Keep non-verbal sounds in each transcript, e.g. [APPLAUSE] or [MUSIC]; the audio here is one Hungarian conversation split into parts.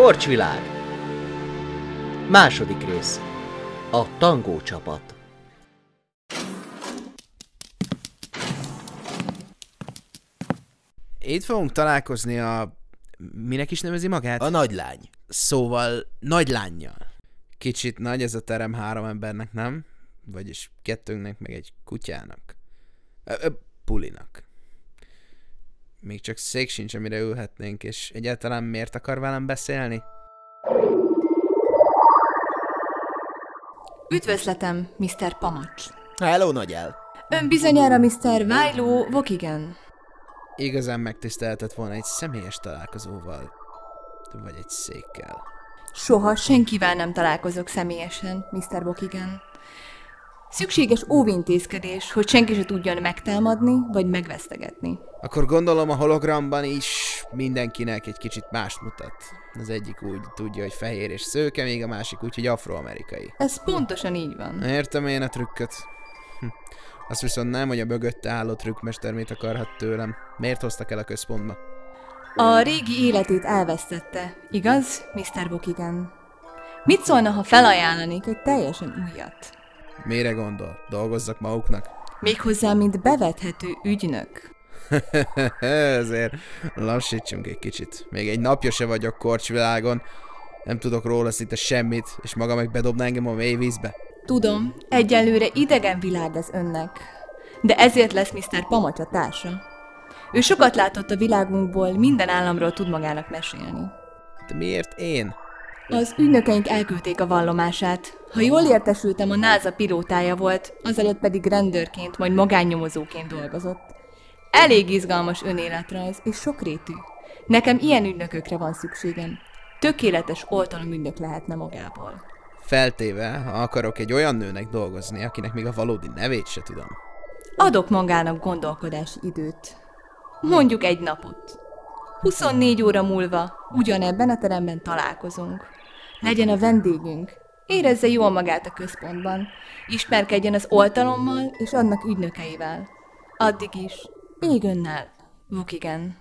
Korcsvilág Második rész A tangó csapat Itt fogunk találkozni a... Minek is nevezi magát? A nagylány. Szóval nagy lányjal. Kicsit nagy ez a terem három embernek, nem? Vagyis kettőnknek, meg egy kutyának. Ö, ö, pulinak. Még csak szék sincs, amire ülhetnénk, és egyáltalán miért akar velem beszélni? Üdvözletem, Mr. Pamacs. Hello, nagyel. Ön bizonyára Mr. Vilo Vokigen. Igazán megtiszteltett volna egy személyes találkozóval, vagy egy székkel. Soha senkivel nem találkozok személyesen, Mr. Vokigen. Szükséges óvintézkedés, hogy senki se tudjon megtámadni, vagy megvesztegetni. Akkor gondolom a hologramban is mindenkinek egy kicsit mást mutat. Az egyik úgy tudja, hogy fehér és szőke, még a másik úgy, hogy afroamerikai. Ez pontosan így van. Értem én a trükköt. Hm. Azt viszont nem, hogy a mögötte álló trükkmester mit akarhat tőlem. Miért hoztak el a központba? A régi életét elvesztette, igaz, Mr. Vokigen? Mit szólna, ha felajánlanék egy teljesen újat? Mire gondol? Dolgozzak maguknak? Méghozzá, mint bevethető ügynök. [LAUGHS] Ezért lassítsunk egy kicsit. Még egy napja se vagyok korcsvilágon. Nem tudok róla szinte semmit, és maga meg bedobna engem a mély vízbe. Tudom, egyelőre idegen világ ez önnek, de ezért lesz Mr. Pamacs a társa. Ő sokat látott a világunkból, minden államról tud magának mesélni. De miért én? Az ügynökeink elküldték a vallomását. Ha jól értesültem, a NASA pilótája volt, azelőtt pedig rendőrként, majd magánnyomozóként dolgozott. Elég izgalmas önéletrajz, és sokrétű. Nekem ilyen ügynökökre van szükségem. Tökéletes oltalomügynök lehetne magából. Feltéve, ha akarok egy olyan nőnek dolgozni, akinek még a valódi nevét se tudom. Adok magának gondolkodási időt. Mondjuk egy napot. 24 óra múlva ugyanebben a teremben találkozunk. Legyen a vendégünk. Érezze jól magát a központban. Ismerkedjen az oltalommal és annak ügynökeivel. Addig is. Még önnel. Vukigen.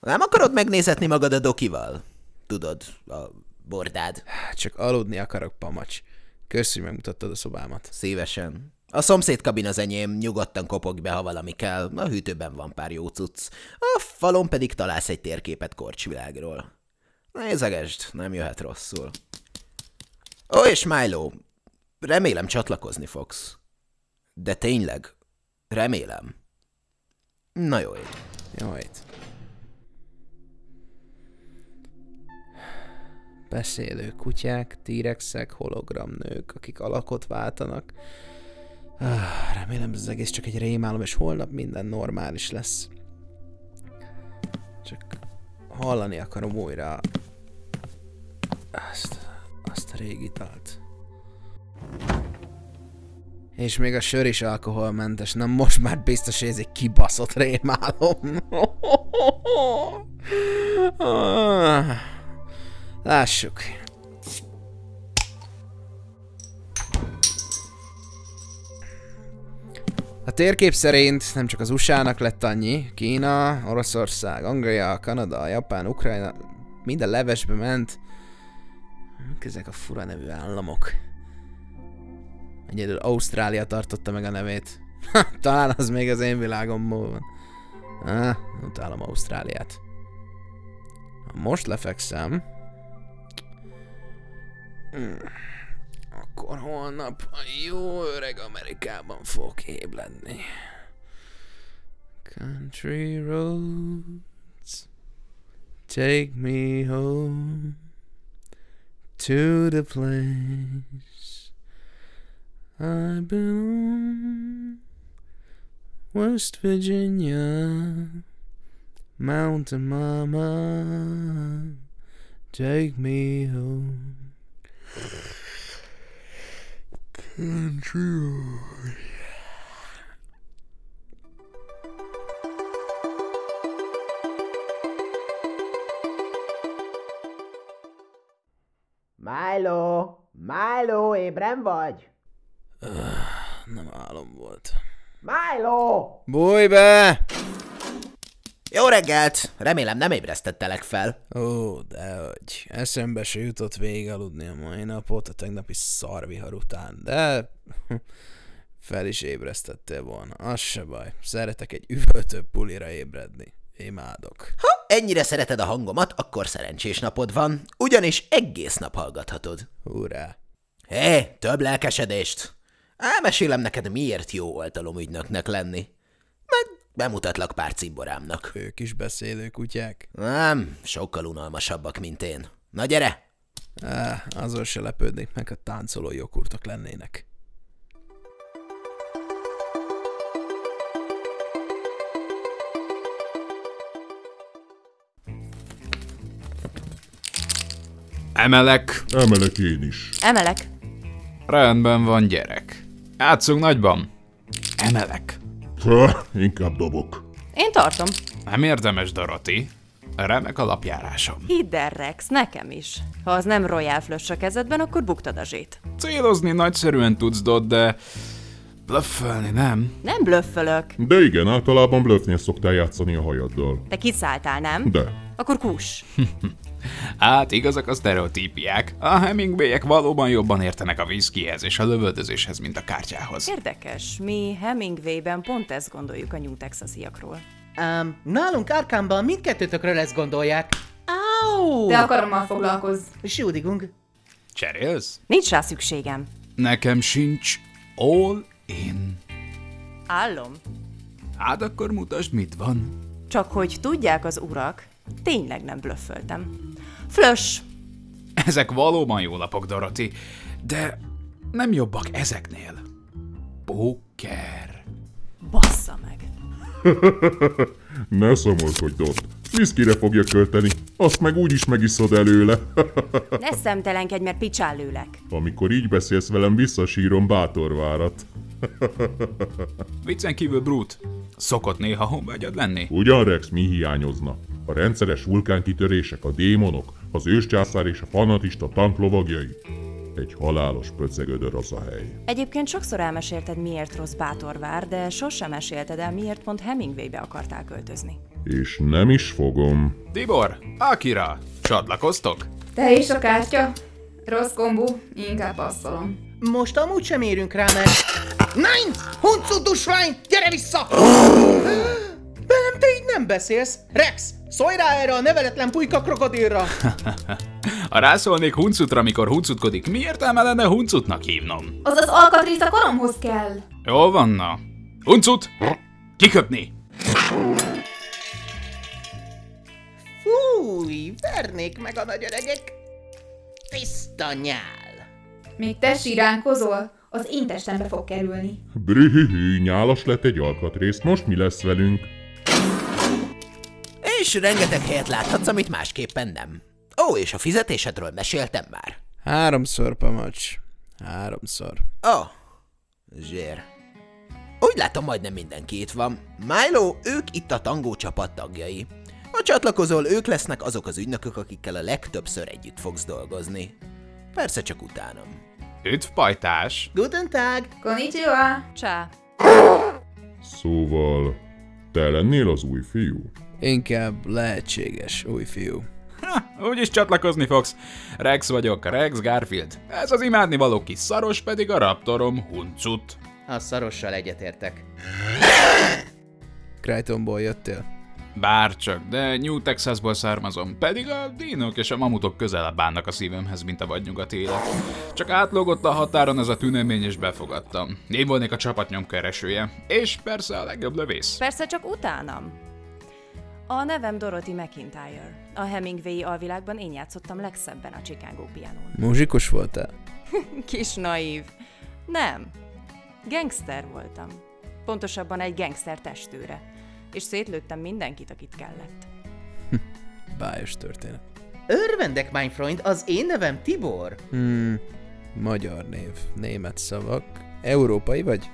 Nem akarod megnézetni magad a dokival? Tudod, a bordád. Csak aludni akarok, pamacs. Kösz, hogy megmutattad a szobámat. Szívesen. A szomszéd kabin az enyém, nyugodtan kopogj be, ha valami kell. A hűtőben van pár jó cucc. A falon pedig találsz egy térképet korcsvilágról. Nézegesd, nem jöhet rosszul. Ó, és Milo, remélem csatlakozni fogsz. De tényleg, remélem. Na jó ég. Jó. Beszélő kutyák, tírexek, hologramnők, akik alakot váltanak. Ah, remélem ez egész csak egy rémálom, és holnap minden normális lesz. Csak hallani akarom újra azt, azt a régi dalt. És még a sör is alkoholmentes, na most már biztos, hogy ez egy kibaszott rémálom. [LAUGHS] Lássuk. A térkép szerint nem csak az USA-nak lett annyi, Kína, Oroszország, Anglia, Kanada, Japán, Ukrajna, minden levesbe ment. Ezek a fura nevű államok? Egyedül Ausztrália tartotta meg a nevét. Talán az még az én világomból van. Ah, utálom Ausztráliát. Ha most lefekszem... Hmm. Akkor holnap a jó öreg Amerikában fogok ébledni. Country roads take me home to the place I belong. West Virginia, Mountain Mama, take me home. Country road. Milo, ébren vagy? Nem álom volt. Milo! Bújj be! Jó reggelt! Remélem nem ébresztettelek fel. Ó, dehogy. Eszembe se jutott végig aludni a mai napot a tegnapi szarvihar után, de [LAUGHS] fel is ébresztettél volna. Az se baj. Szeretek egy üvöltő pulira ébredni. Imádok. Ha ennyire szereted a hangomat, akkor szerencsés napod van, ugyanis egész nap hallgathatod. Hurrá! Hé, több lelkesedést! Elmesélem neked, miért jó oltalomügynöknek lenni. Meg bemutatlak pár cimborámnak. Ők is beszélő kutyák. Nem, sokkal unalmasabbak, mint én. Na gyere! Á, azon se lepődnék meg, ha táncoló joghurtok lennének. Emelek. Emelek én is. Emelek. Rendben van, gyerek. Játszunk nagyban. Emelek. Ha, inkább dobok. Én tartom. Nem érdemes, Doroti. Remek a lapjárásom. Hidd el, Rex, nekem is. Ha az nem Royal Flush a kezedben, akkor buktad a zsét. Célozni nagyszerűen tudsz, Dot, de blöffelni nem. Nem blöffölök. De igen, általában bluffnél szoktál játszani a hajaddal. Te kiszálltál, nem? De. Akkor kus. [LAUGHS] Hát igazak a sztereotípiák. A Hemingwayek valóban jobban értenek a whiskyhez és a lövöldözéshez, mint a kártyához. Érdekes, mi Hemingway-ben pont ezt gondoljuk a New Texasiakról. Um, nálunk Árkámban mindkettőtökről ezt gondolják. Áú! De akarommal foglalkozz. Sjódigung. Cserélsz? Nincs rá szükségem. Nekem sincs all in. Állom. Hát akkor mutasd, mit van. Csak hogy tudják az urak, tényleg nem blöfföltem. Flush! Ezek valóban jó lapok, Doroti, de nem jobbak ezeknél. Póker. Bassza meg. [LAUGHS] Ne szomorkodj, Dot. Whiskyre fogja költeni, azt meg úgyis megiszod előle. [LAUGHS] Ne szemtelenkedj, mert picsálőlek. Amikor így beszélsz velem, visszasírom bátorvárat. [LAUGHS] Viccen kívül Brut. Szokott néha honvágyad lenni? Ugyan, Rex, mi hiányozna? A rendszeres vulkánkitörések, a démonok, az őscsászár és a fanatista tank lovagjai. Egy halálos pöcegödör az a hely. Egyébként sokszor elmesélted, miért rossz Bátorvár, de sosem mesélted el, miért pont Hemingwaybe akartál költözni. És nem is fogom. Tibor, Akira, csatlakoztok? Te és a kártya? Rossz kombó, inkább passzolom. Most amúgy sem érünk rá, mert... Nein! Huncudusvány! Gyere vissza! Nem beszélsz. Rex, szólj rá erre a neveletlen pulyka krokodilra! [LAUGHS] Ha rászólnék huncutra, amikor huncutkodik, mi értelme lenne huncutnak hívnom? Az az alkatrész a koromhoz kell. Jól van, na. Huncut! Kiköpni! Fúj, vernék meg a nagy öregek. Tiszta nyál. Még te siránkozol, az én testembe fog kerülni. Brühühű, nyálas lett egy alkatrész, most mi lesz velünk? És rengeteg helyet láthatsz, amit másképpen nem. Ó, és a fizetésedről meséltem már. Háromszor, Pamacs. Háromszor. Ó, oh, zsér. Úgy látom, majdnem mindenki itt van. Milo, ők itt a tangó csapat tagjai. Ha csatlakozol, ők lesznek azok az ügynökök, akikkel a legtöbbször együtt fogsz dolgozni. Persze csak utánam. Üdv, pajtás! Guten Tag! Konnichiwa! Csá. Szóval, te lennél az új fiú? Inkább lehetséges új fiú. Ha, úgyis csatlakozni fogsz. Rex vagyok, Rex Garfield. Ez az imádnivaló kis szaros pedig a raptorom Huncut. A szarossal egyetértek. Crichtonból jöttél? Bárcsak, de New Texasból származom, pedig a dinók és a mamutok közelebb állnak a szívemhez, mint a vadnyugati élet. Csak átlógott a határon ez a tünemény, és befogadtam. Én volnék a csapat nyomkeresője, és persze a legjobb lövész. Persze csak utánam. A nevem Dorothy McIntyre. A Hemingway alvilágban én játszottam legszebben a Chicago pianón. Muzsikus voltál? [LAUGHS] Kis naív. Nem. Gangster voltam. Pontosabban egy gangster testőre. És szétlőttem mindenkit, akit kellett. [LAUGHS] Bájos történet. Örvendek, mein Freund, az én nevem Tibor. Hmm, magyar név, német szavak. Európai vagy?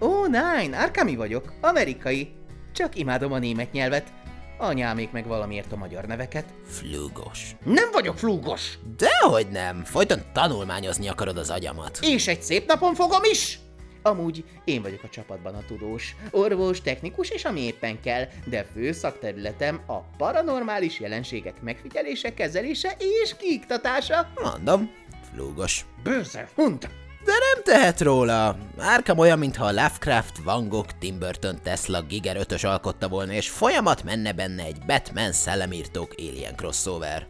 Ó, oh, nein, Arkami vagyok, amerikai. Csak imádom a német nyelvet. anyámék meg valamiért a magyar neveket. Flugos. Nem vagyok flúgos! Dehogy nem, folyton tanulmányozni akarod az agyamat. És egy szép napon fogom is! Amúgy én vagyok a csapatban a tudós, orvos, technikus és ami éppen kell, de fő szakterületem a paranormális jelenségek megfigyelése, kezelése és kiiktatása. Mondom, flugos. Bőszer, hund! De nem tehet róla. Árkam olyan, mintha a Lovecraft, Van Gogh, Tim Burton, Tesla, Giger 5 alkotta volna, és folyamat menne benne egy Batman szellemírtók Alien crossover.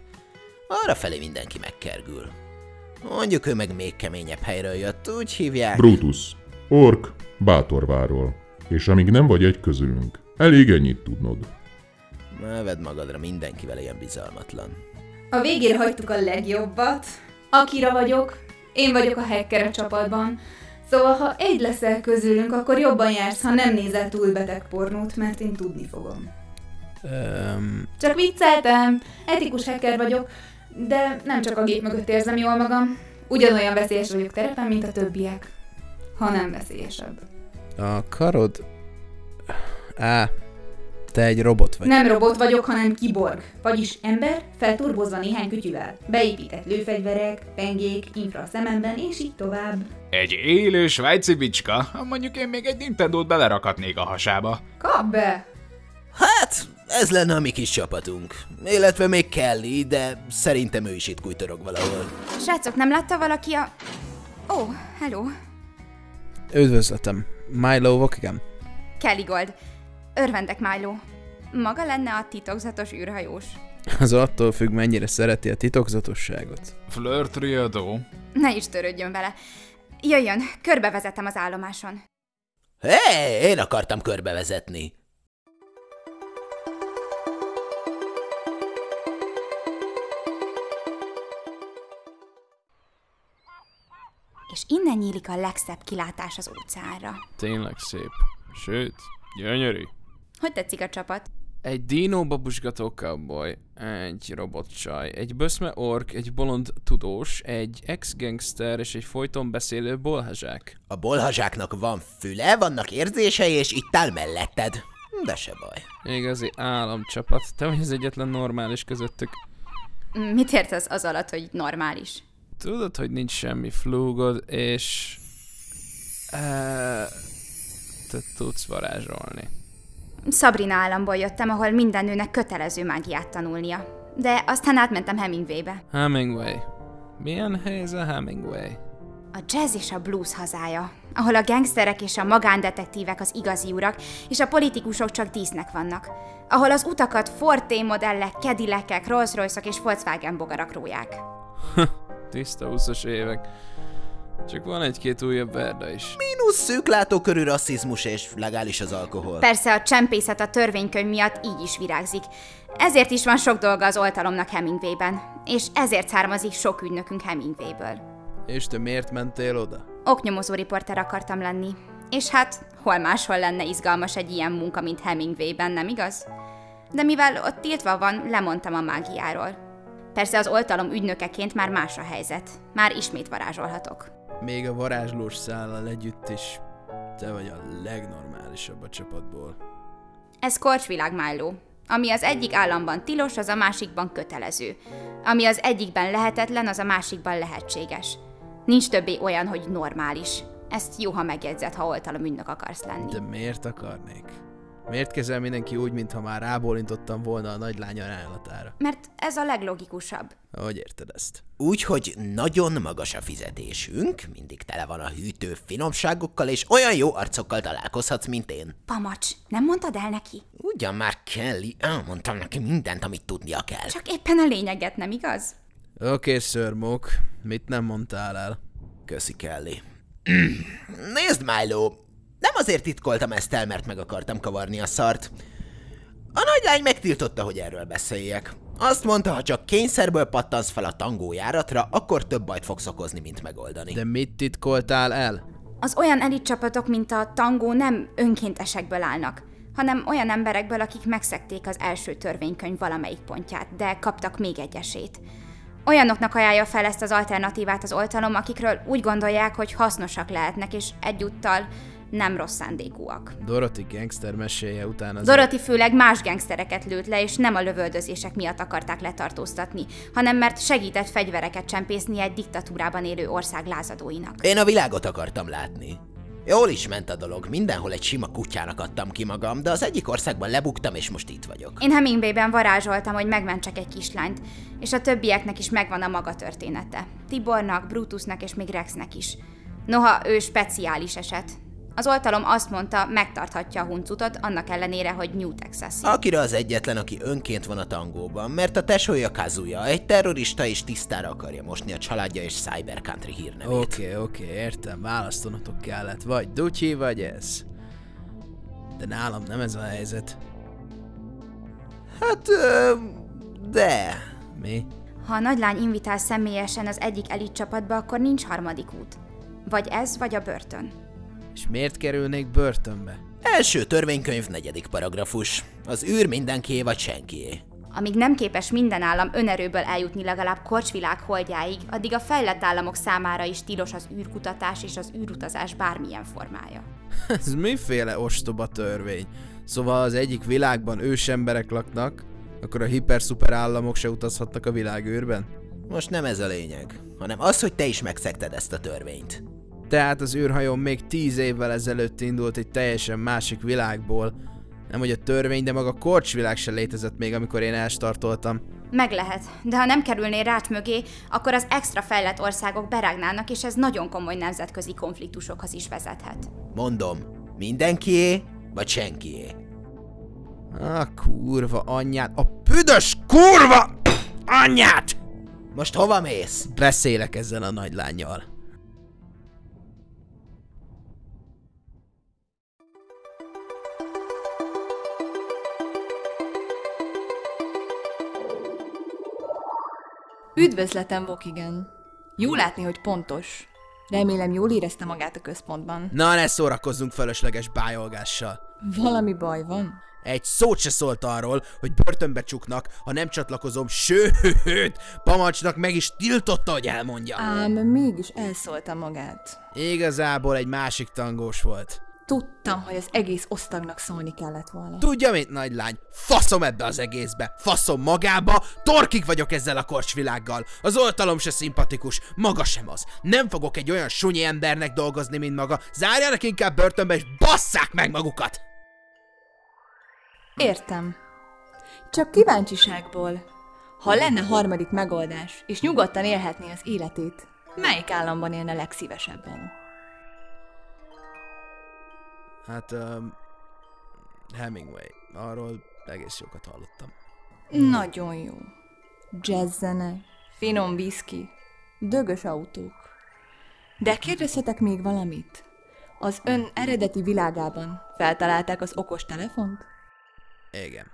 Arra felé mindenki megkergül. Mondjuk ő meg még keményebb helyről jött, úgy hívják. Brutus, ork, bátorváról. És amíg nem vagy egy közülünk, elég ennyit tudnod. Ne vedd magadra mindenkivel ilyen bizalmatlan. A végére hagytuk a legjobbat. Akira vagyok, Én vagyok a hacker a csapatban. Szóval, ha egy leszel közülünk, akkor jobban jársz, ha nem nézel túl beteg pornót, mert én tudni fogom. Öm, Csak vicceltem, etikus hacker vagyok, de nem csak a gép mögött érzem jól magam. Ugyanolyan veszélyes vagyok terepen, mint a többiek. Ha nem veszélyesebb. a karod... Á, te egy robot vagy. Nem robot vagyok, hanem kiborg. Vagyis ember, felturbozva néhány kütyüvel. Beépített lőfegyverek, pengék, infra a szememben, és így tovább. Egy élő svájci bicska, mondjuk én még egy Nintendo-t belerakatnék a hasába. Kap be! Hát, ez lenne a mi kis csapatunk. Illetve még Kelly, de szerintem ő is itt kújtorog valahol. Srácok, nem látta valaki a... Ó, oh, hello. Üdvözletem. Milo Vokigan. Kelly Gold. Örvendek, Milo. Maga lenne a titokzatos űrhajós. Az attól függ, mennyire szereti a titokzatosságot. Flirt riadó. Ne is törődjön vele. Jöjjön, körbevezetem az állomáson. Hé, én akartam körbevezetni. És innen nyílik a legszebb kilátás az óceánra. Tényleg szép. Sőt, gyönyörű. Hogy tetszik a csapat? Egy dino babusgató cowboy, egy robotcsaj, egy böszme ork, egy bolond tudós, egy ex-gangster és egy folyton beszélő bolhazsák. A bolhazsáknak van füle, vannak érzései, és itt áll melletted. De se baj. Igazi államcsapat. Te vagy az egyetlen normális közöttük. Mit értesz az alatt, hogy normális? Tudod, hogy nincs semmi flúgod, és... Uh, te tudsz varázsolni. Sabrina államból jöttem, ahol minden nőnek kötelező mágiát tanulnia. De aztán átmentem Hemingwaybe. Hemingway. Milyen hely ez a Hemingway? A jazz és a blues hazája, ahol a gangsterek és a magándetektívek az igazi urak, és a politikusok csak dísznek vannak. Ahol az utakat Ford T-modellek, Cadillacek, rolls royce és Volkswagen bogarak róják. [LAUGHS] Tiszta 20 évek. Csak van egy-két újabb verda is. Mínusz szűklátókörű rasszizmus és legális az alkohol. Persze a csempészet a törvénykönyv miatt így is virágzik. Ezért is van sok dolga az oltalomnak Hemingwayben. És ezért származik sok ügynökünk Hemingwayből. És te miért mentél oda? Oknyomozó riporter akartam lenni. És hát, hol máshol lenne izgalmas egy ilyen munka, mint Hemingwayben, nem igaz? De mivel ott tiltva van, lemondtam a mágiáról. Persze az oltalom ügynökeként már más a helyzet. Már ismét varázsolhatok. Még a varázslós szállal együtt is te vagy a legnormálisabb a csapatból. Ez korcsvilág, Milo. Ami az egyik államban tilos, az a másikban kötelező. Ami az egyikben lehetetlen, az a másikban lehetséges. Nincs többé olyan, hogy normális. Ezt jó, ha megjegyzed, ha oltalom ügynök akarsz lenni. De miért akarnék? Miért kezel mindenki úgy, mintha már rábólintottam volna a nagylány ajánlatára? Mert ez a leglogikusabb. Hogy érted ezt? Úgyhogy nagyon magas a fizetésünk, mindig tele van a hűtő finomságokkal, és olyan jó arcokkal találkozhatsz, mint én. Pamacs, nem mondtad el neki? Ugyan már Kelly, elmondtam neki mindent, amit tudnia kell. Csak éppen a lényeget, nem igaz? Oké, okay, szörmók, mit nem mondtál el? Köszi, Kelly. [CLEARS THROAT] Nézd, Milo, nem azért titkoltam ezt el, mert meg akartam kavarni a szart. A nagylány megtiltotta, hogy erről beszéljek. Azt mondta, ha csak kényszerből pattansz fel a tangójáratra, akkor több bajt fogsz okozni, mint megoldani. De mit titkoltál el? Az olyan elit csapatok, mint a tangó nem önkéntesekből állnak, hanem olyan emberekből, akik megszekték az első törvénykönyv valamelyik pontját, de kaptak még egy esélyt. Olyanoknak ajánlja fel ezt az alternatívát az oltalom, akikről úgy gondolják, hogy hasznosak lehetnek, és egyúttal nem rossz szándékúak. Dorothy gangster meséje után az... Dorothy főleg más gengsztereket lőtt le, és nem a lövöldözések miatt akarták letartóztatni, hanem mert segített fegyvereket csempészni egy diktatúrában élő ország lázadóinak. Én a világot akartam látni. Jól is ment a dolog, mindenhol egy sima kutyának adtam ki magam, de az egyik országban lebuktam, és most itt vagyok. Én Hemingwayben varázsoltam, hogy megmentsek egy kislányt, és a többieknek is megvan a maga története. Tibornak, Brutusnak és még Rexnek is. Noha ő speciális eset. Az oltalom azt mondta, megtarthatja a huncutot, annak ellenére, hogy New Texas. Akira az egyetlen, aki önként van a tangóban, mert a tesója Kazuya egy terrorista és tisztára akarja mosni a családja és Cyber Country hírnevét. Oké, okay, oké, okay, értem, választanatok kellett. Vagy Dutyi, vagy ez. De nálam nem ez a helyzet. Hát, ö, de... Mi? Ha a nagylány invitál személyesen az egyik elit csapatba, akkor nincs harmadik út. Vagy ez, vagy a börtön. És miért kerülnék börtönbe? Első törvénykönyv, negyedik paragrafus. Az űr mindenkié vagy senkié. Amíg nem képes minden állam önerőből eljutni legalább korcsvilág holdjáig, addig a fejlett államok számára is tilos az űrkutatás és az űrutazás bármilyen formája. [LAUGHS] Ez miféle ostoba törvény? Szóval az egyik világban ősemberek laknak, akkor a hiper-szuper államok se utazhatnak a világűrben? Most nem ez a lényeg, hanem az, hogy te is megszegted ezt a törvényt. Tehát az űrhajón még tíz évvel ezelőtt indult egy teljesen másik világból. Nem hogy a törvény, de maga a korcsvilág se létezett még, amikor én elstartoltam. Meg lehet, de ha nem kerülnél rács mögé, akkor az extra fejlett országok berágnának, és ez nagyon komoly nemzetközi konfliktusokhoz is vezethet. Mondom, mindenkié vagy senkié. A kurva anyját, a büdös kurva anyját! Most hova mész? Beszélek ezzel a nagylányjal. Üdvözletem, Vokigen. Jó látni, hogy pontos. Remélem jól érezte magát a központban. Na, ne szórakozzunk fölösleges bájolgással. Valami baj van? Egy szót se szólt arról, hogy börtönbe csuknak, ha nem csatlakozom, sőt, Pamacsnak meg is tiltotta, hogy elmondja. Ám mégis elszólta magát. Igazából egy másik tangós volt. Tudtam, hogy az egész osztagnak szólni kellett volna. Tudja, mint nagylány? Faszom ebbe az egészbe, faszom magába, torkig vagyok ezzel a korcsvilággal. Az oltalom se szimpatikus, maga sem az. Nem fogok egy olyan sunyi embernek dolgozni, mint maga. Zárjanak inkább börtönbe, és basszák meg magukat! Értem. Csak kíváncsiságból. Ha lenne harmadik megoldás, és nyugodtan élhetné az életét, melyik államban élne legszívesebben? Hát, um, Hemingway. Arról egész jókat hallottam. Nagyon jó. Jazz zene, finom whisky, dögös autók. De kérdezhetek még valamit? Az ön eredeti világában feltalálták az okos telefont? Igen.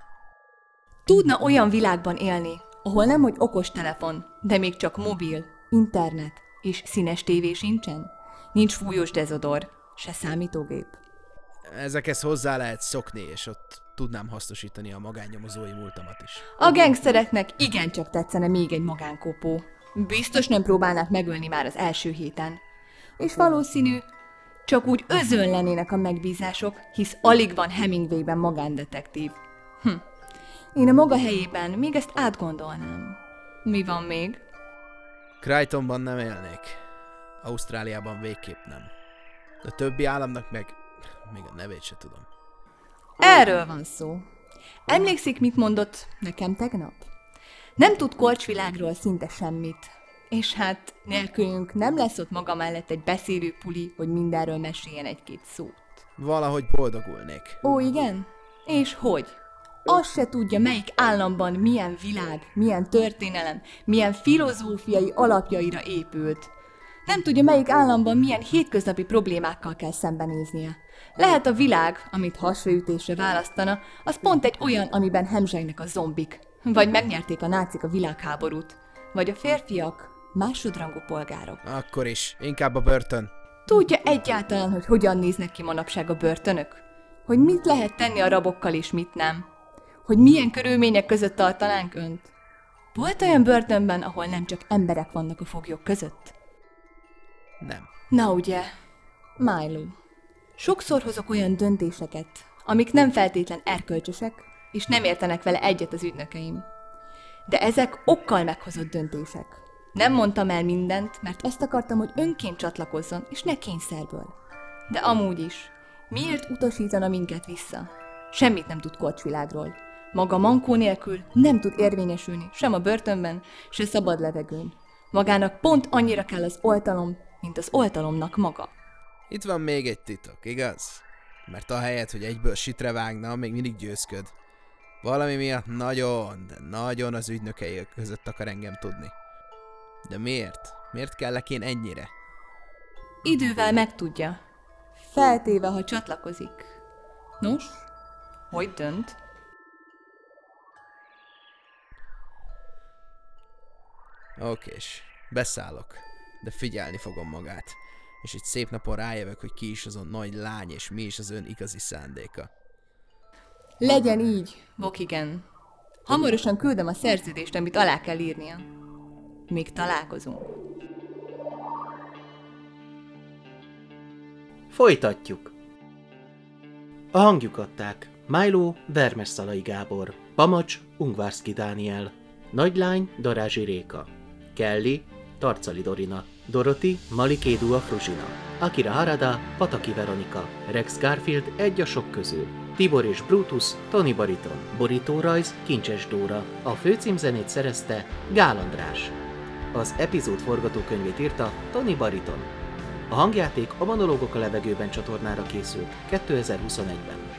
Tudna olyan világban élni, ahol nem hogy okos telefon, de még csak mobil, internet és színes tévé sincsen? Nincs fújós dezodor, se számítógép. Ezekhez hozzá lehet szokni, és ott tudnám hasznosítani a magánnyomozói múltamat is. A gengszereknek igencsak tetszene még egy magánkopó. Biztos nem próbálnák megölni már az első héten. És valószínű, csak úgy özönlenének a megbízások, hisz alig van Hemingwayben magándetektív. Hm. Én a maga helyében még ezt átgondolnám. Mi van még? Crichtonban nem élnék. Ausztráliában végképp nem. A többi államnak meg még a nevét se tudom. Erről van szó. Emlékszik, mit mondott nekem tegnap? Nem tud korcsvilágról szinte semmit. És hát nélkülünk nem lesz ott maga mellett egy beszélő puli, hogy mindenről meséljen egy-két szót. Valahogy boldogulnék. Ó, igen? És hogy? Azt se tudja, melyik államban milyen világ, milyen történelem, milyen filozófiai alapjaira épült. Nem tudja, melyik államban milyen hétköznapi problémákkal kell szembenéznie. Lehet a világ, amit hasraütésre választana, az pont egy olyan, amiben hemzsegnek a zombik. Vagy megnyerték a nácik a világháborút. Vagy a férfiak másodrangú polgárok. Akkor is. Inkább a börtön. Tudja egyáltalán, hogy hogyan néznek ki manapság a börtönök? Hogy mit lehet tenni a rabokkal és mit nem? Hogy milyen körülmények között tartanánk önt? Volt olyan börtönben, ahol nem csak emberek vannak a foglyok között? Nem. Na ugye, Milo. Sokszor hozok olyan döntéseket, amik nem feltétlen erkölcsösek, és nem értenek vele egyet az ügynökeim. De ezek okkal meghozott döntések. Nem mondtam el mindent, mert azt akartam, hogy önként csatlakozzon, és ne kényszerből. De amúgy is, miért utasítana minket vissza? Semmit nem tud korcsvilágról. Maga mankó nélkül nem tud érvényesülni, sem a börtönben, se szabad levegőn. Magának pont annyira kell az oltalom, mint az oltalomnak maga. Itt van még egy titok, igaz? Mert ahelyett, hogy egyből sitre vágna, még mindig győzköd. Valami miatt nagyon, de nagyon az ügynökei között akar engem tudni. De miért? Miért kellek én ennyire? Idővel megtudja. Feltéve, ha csatlakozik. Nos, hogy dönt? Okés, beszállok, de figyelni fogom magát. És egy szép napon rájövök, hogy ki is azon nagy lány, és mi is az ön igazi szándéka. Legyen így, Vokigen. Hamarosan küldöm a szerződést, amit alá kell írnia. Még találkozunk. Folytatjuk. A hangjuk adták Milo Vermesszalai Gábor, Pamacs Ungvárszki Dániel, Nagylány Darázsi Réka, Kelly Tarcali Dorina, Doroti Malikédua Fruzsina, Akira Harada Pataki Veronika, Rex Garfield egy a sok közül, Tibor és Brutus Tony Bariton, Borító rajz Kincses Dóra, a főcímzenét szerezte Gál András. Az epizód forgatókönyvét írta Tony Bariton. A hangjáték a Monológok a levegőben csatornára készült 2021-ben.